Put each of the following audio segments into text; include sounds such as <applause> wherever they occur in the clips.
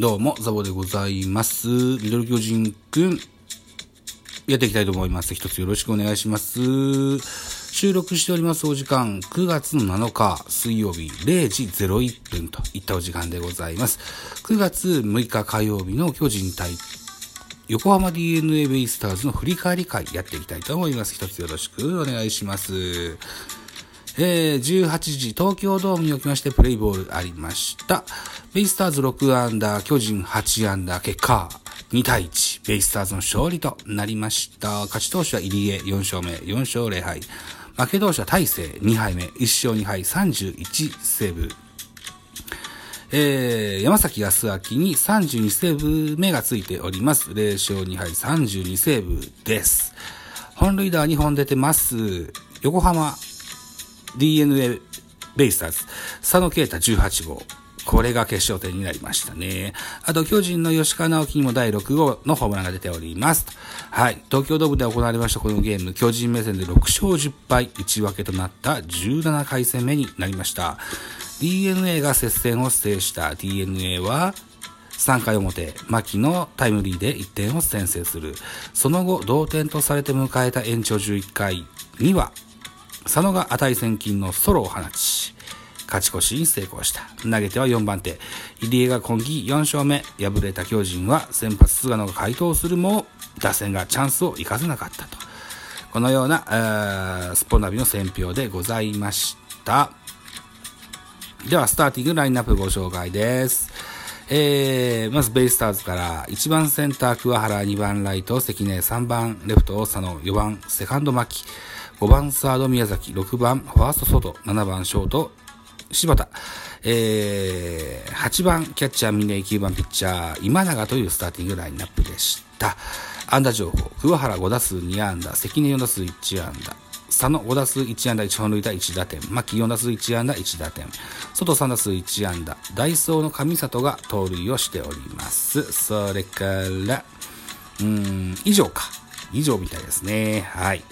どうも、ザボでございます。ミドル巨人くん、やっていきたいと思います。一つよろしくお願いします。収録しておりますお時間、9月の7日水曜日0時01分といったお時間でございます。9月6日火曜日の巨人対横浜 DNA ベイスターズの振り返り会やっていきたいと思います。一つよろしくお願いします。えー、18時、東京ドームにおきましてプレイボールありました。ベイスターズ6アンダー、巨人8アンダー、結果、2対1、ベイスターズの勝利となりました。勝ち投手は入江4勝目、4勝0敗。負け投手は大勢2敗目、1勝2敗、31セーブ。えー、山崎康明に32セーブ目がついております。0勝2敗、32セーブです。本塁打は2本出てます。横浜 DNA ベイスターズ、佐野啓太18号。これが決勝点になりましたね。あと、巨人の吉川直樹にも第6号のホームランが出ております。はい。東京ドームで行われましたこのゲーム、巨人目線で6勝10敗、1分けとなった17回戦目になりました。DNA が接戦を制した DNA は、3回表、牧のタイムリーで1点を先制する。その後、同点とされて迎えた延長11回には、佐野が値千金のソロを放ち、勝ち越しに成功した。投げては4番手。入江が今季4勝目。敗れた巨人は先発菅野が回答するも、打線がチャンスを生かせなかったと。このような、えースポナビの選評でございました。では、スターティングラインナップご紹介です。えー、まずベイスターズから、1番センター桑原、2番ライト関根、3番レフト佐野、4番セカンド牧、5番サード宮崎、6番ファースト外、7番ショート柴田、えー、8番キャッチャー峰井、9番ピッチャー今永というスターティングラインナップでした。安打情報、桑原5打数2安打、関根4打数1安打、佐野5打数1安打1本塁打1打点、牧4打数1安打1打点、外3打数1安打、ダイソーの上里が盗塁をしております。それから、うん、以上か。以上みたいですね。はい。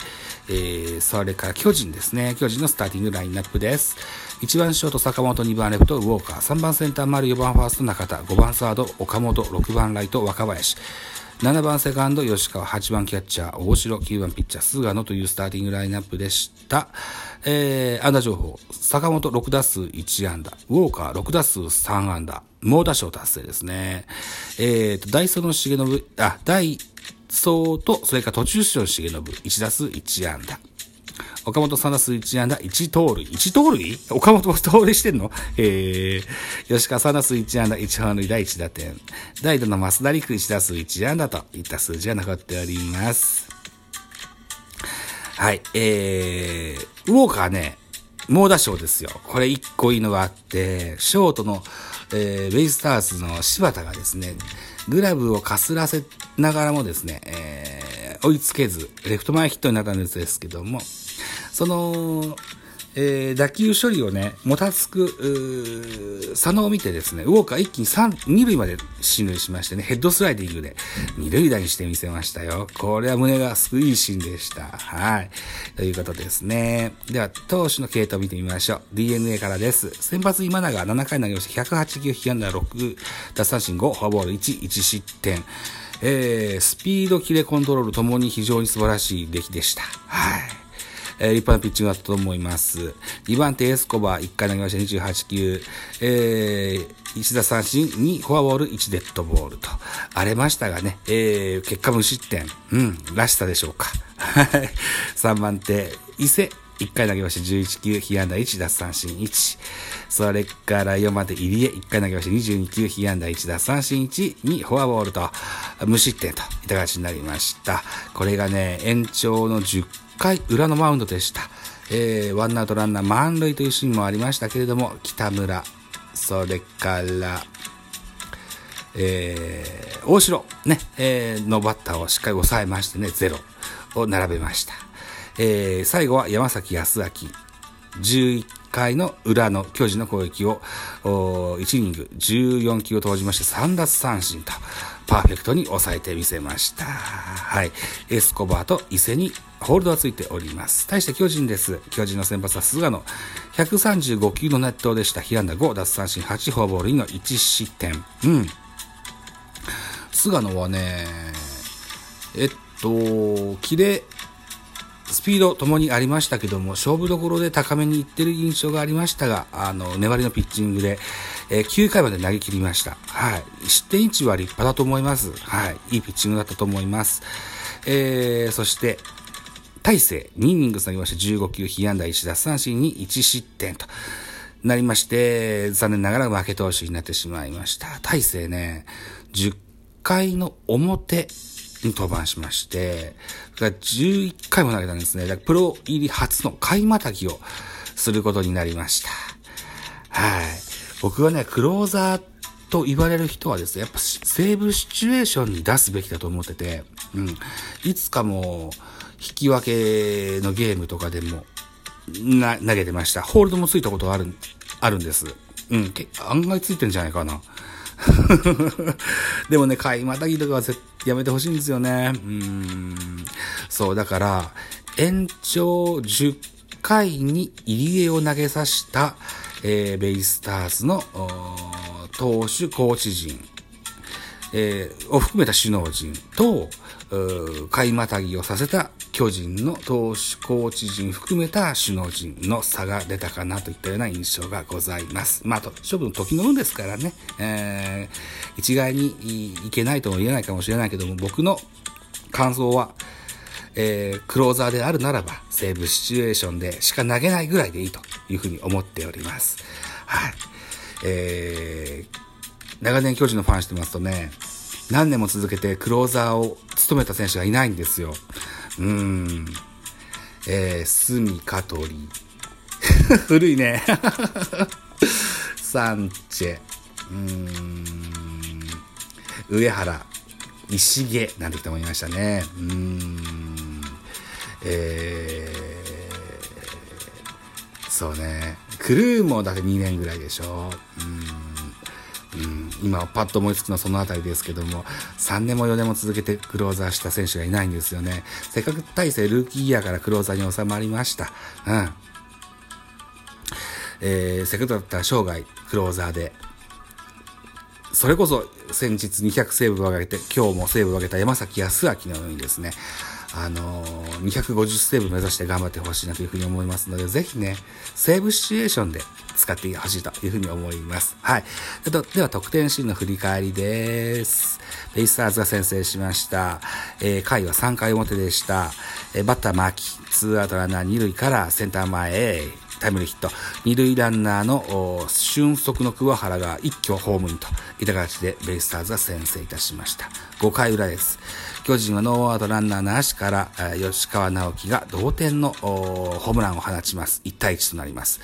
えー、それから巨人ですね。巨人のスターティングラインナップです。1番ショート坂本、2番レフトウォーカー、3番センター丸、4番ファースト中田、5番サード岡本、6番ライト若林、7番セカンド吉川、8番キャッチャー大城、9番ピッチャー菅野というスターティングラインナップでした。えー、安打情報、坂本6打数1安打、ウォーカー6打数3安打、猛打賞達成ですね。えーと、ダイソーの重信、あ、大そうと、それから途中出場の重信、1打数1安打。岡本3打数1安打、1盗塁。1盗塁？岡本も盗塁してんの？えー、吉川3打数1安打、1本塁打、1打点。代打の増田陸1打数1安打といった数字が残っております。はい、えー、ウォーカーね、猛打賞ですよ。これ1個いいのがあって、ショートの、えー、ベイスターズの柴田がですね、グラブをかすらせながらもですね、えー追いつけず、レフト前ヒットになったんですけども、その、えー打球処理をね、もたつく、うー佐野を見てですね、ウォーカー一気に三二塁まで進塁しましてね、ヘッドスライディングで二塁打にしてみせましたよ。これは胸がすくいいシーンでした。はい。ということですね。では、投手の系統を見てみましょう。DNA からです。先発今永7回投げまして、108球、被安打6、奪三振5、フォアボール1、1失点。えー、スピード、キレ、コントロールともに非常に素晴らしい出来でした。はい。えー、立派なピッチングだったと思います。2番手エスコバー、1回投げました。28球、えー、1打三振、2フォアボール、1デッドボールと。荒れましたがね、えー、結果無失点、うん、らしさでしょうか。はい。3番手、伊勢、1回投げまして11球、被安打1、奪三振1。それから4番手、入江、1回投げまして22球、被安打1、奪三振1、2、フォアボールと、無失点といった形になりました。これがね、延長の10回裏のマウンドでした。えー、ワンアウトランナー満塁というシーンもありましたけれども、北村、それから、えー、大城、ね、えーのバッターをしっかり抑えましてね、ゼロを並べました。えー、最後は山崎康明、11回の裏の巨人の攻撃を、1イニング14球を投じまして3奪三振と、パーフェクトに抑えてみせました。はい。エスコバーと伊勢にホールドはついております。対して巨人です。巨人の先発は菅野。135球の熱投でした。被安打5、奪三振8、フォアボール2の1失点。うん。菅野はね、えっと、キレ、スピードともにありましたけども、勝負どころで高めにいってる印象がありましたが、あの、粘りのピッチングで、えー、9回まで投げ切りました。はい。失点位置は立派だと思います。はい。いいピッチングだったと思います。えー、そして、大勢、2イニング投げまして15球、被安打1奪三振に1失点となりまして、残念ながら負け投手になってしまいました。大勢ね、10回の表に登板しまして、11回も投げたんですね。プロ入り初の買いまたぎをすることになりました。はい。僕はね、クローザーと言われる人はですね、やっぱセーブシチュエーションに出すべきだと思ってて、うん。いつかも、引き分けのゲームとかでも、な、投げてました。ホールドもついたことある、あるんです。うん。案外ついてんじゃないかな。<laughs> でもね、買いまたぎとかはやめてほしいんですよね。うん。そう、だから、延長10回に入り江を投げさした、えー、ベイスターズの、投手コーチ陣、えー、を含めた首脳陣と、買いまたぎをさせた巨人の投手コーチ陣含めた首脳陣の差が出たかなといったような印象がございます。まあ、と、勝負の時の運ですからね、えー、一概にいけないとも言えないかもしれないけども、僕の感想は、えー、クローザーであるならば、セーブシチュエーションでしか投げないぐらいでいいというふうに思っております。はい。えー、長年巨人のファンしてますとね、何年も続けてクローザーを務めた選手がいないんですよ。うーん。えー、スミカトリ。<laughs> 古いね。<laughs> サンチェ。うーん。上原。石毛。なんて人もいましたね。うーん。えー、そうね。クルーもだって2年ぐらいでしょ。うんうん、今パッと思いつくのはその辺りですけども、3年も4年も続けてクローザーした選手がいないんですよね。せっかく大勢ルーキーイヤーからクローザーに収まりました。うん。えー、せっかくだったら生涯クローザーで、それこそ先日200セーブを上げて、今日もセーブを上げた山崎康明のようにですね、あのー、250セーブ目指して頑張ってほしいなというふうに思いますので、ぜひね、セーブシチュエーションで使ってほしいというふうに思います。はい。えっとでは、得点シーンの振り返りです。ベイスターズが先制しました。えー、回は3回表でした。えー、バッター巻き、ツーアウトランナー2塁からセンター前へ、タイムリーヒット。二塁ランナーの俊足の桑原が一挙ホームインといった形でベイスターズが先制いたしました。5回裏です。巨人はノーアウトランナーなしから、吉川直樹が同点のホームランを放ちます。1対1となります。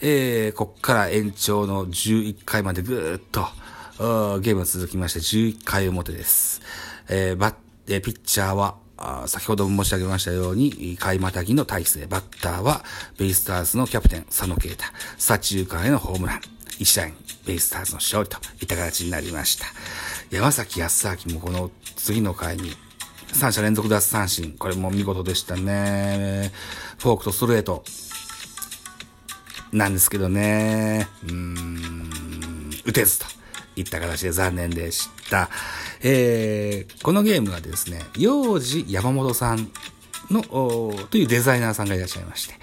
えー、こっから延長の11回までぐーっと、ゲームが続きまして11回表です。えー、バッ、えー、ピッチャーは、先ほども申し上げましたように、買いまたぎの体制、バッターは、ベイスターズのキャプテン、佐野啓太、左中間へのホームラン、1試合ベイスターズの勝利といった形になりました。山崎康明もこの次の回に、三者連続奪三振。これも見事でしたね。フォークとストレート。なんですけどね。うーん、打てずといった形で残念でした。えー、このゲームはですね、幼児山本さんの、というデザイナーさんがいらっしゃいまして、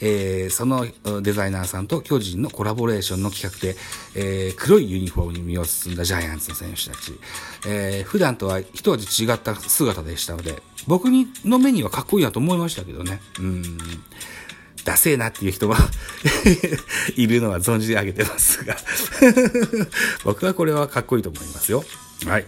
えー、そのデザイナーさんと巨人のコラボレーションの企画で、えー、黒いユニフォームに身を包んだジャイアンツの選手たち、えー、普段とは一味違った姿でしたので、僕の目にはかっこいいなと思いましたけどね。うん。ダセえなっていう人も <laughs> いるのは存じ上げてますが <laughs> 僕はこれはかっこいいと思いますよ。はい。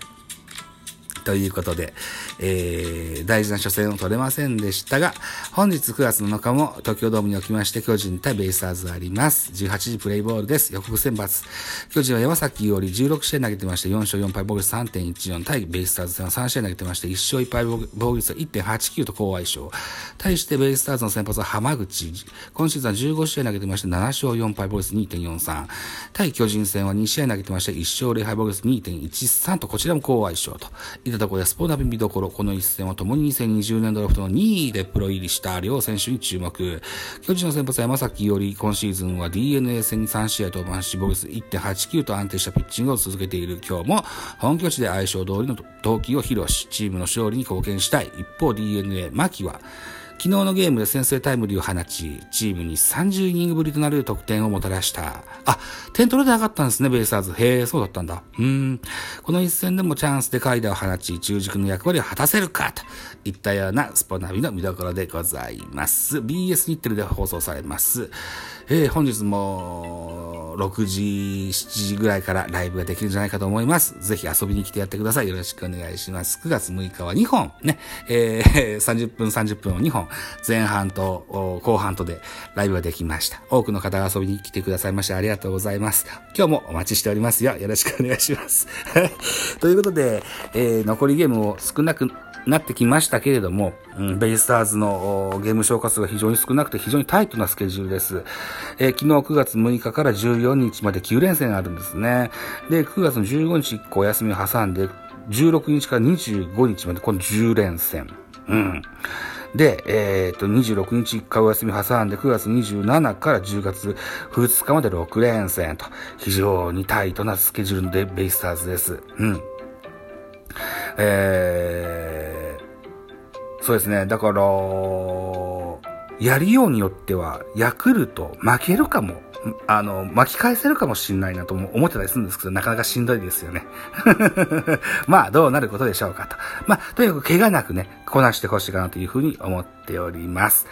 ということで、えー、大事な初戦を取れませんでしたが、本日9月7日も東京ドームにおきまして巨人対ベイスターズあります。18時プレイボールです。予告選抜。巨人は山崎より16試合投げてまして4勝4敗防御率3.14対ベイスターズ戦は3試合投げてまして1勝1敗防御率は1.89と高相性。対してベイスターズの先発は浜口。今シーズンは15試合投げてまして7勝4敗防御率2.43。対巨人戦は2試合投げてまして1勝0敗防御率2.13とこちらも高相性と。いったところでスポナビ見どころ、この一戦は共に2020年ドラフトの2位でプロ入りした両選手に注目。巨人の先発は山崎より今シーズンは DNA 戦に3試合登板し、ボルス1.89と安定したピッチングを続けている今日も本拠地で相性通りの投球を披露し、チームの勝利に貢献したい。一方 DNA、牧は昨日のゲームで先制タイムリーを放ち、チームに30イニングぶりとなる得点をもたらした。あ、点取れて上がったんですね、ベイスターズ。へえ、そうだったんだ。うん。この一戦でもチャンスで代打を放ち、中軸の役割を果たせるか、といったようなスポナビの見どころでございます。BS 日テレで放送されます。えー、本日も6時、7時ぐらいからライブができるんじゃないかと思います。ぜひ遊びに来てやってください。よろしくお願いします。9月6日は2本、ね、えー、<laughs> 30分30分を2本、前半と後半とでライブができました。多くの方が遊びに来てくださいましてありがとうございます。今日もお待ちしておりますよ。よろしくお願いします。<laughs> ということで、えー、残りゲームを少なくなってきましたけれども、うん、ベイスターズのゲーム消化数が非常に少なくて非常にタイトなスケジュールです。えー、昨日9月6日から14日まで9連戦あるんですね。で、9月の15日1個お休みを挟んで、16日から25日までこの10連戦。うん。で、えっ、と、26日1回お休み挟んで、9月27から10月2日まで6連戦と、非常にタイトなスケジュールでベイスターズです。うん。えー、そうですね。だから、やりようによっては、ヤクルト負けるかも、あの、巻き返せるかもしんないなと思ってたりするんですけど、なかなかしんどいですよね。<laughs> まあ、どうなることでしょうかと。まあ、とにかく怪我なくね、こなしてほしいかなというふうに思っております。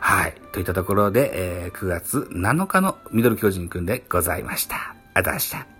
はい。といったところで、えー、9月7日のミドル巨人くんでございました。ありがとうございました。